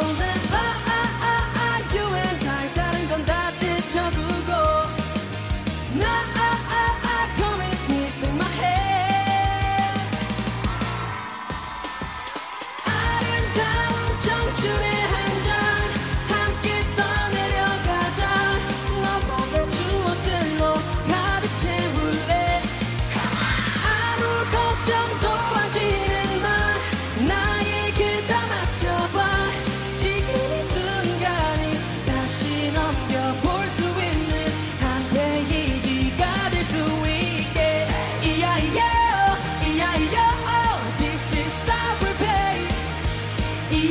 all the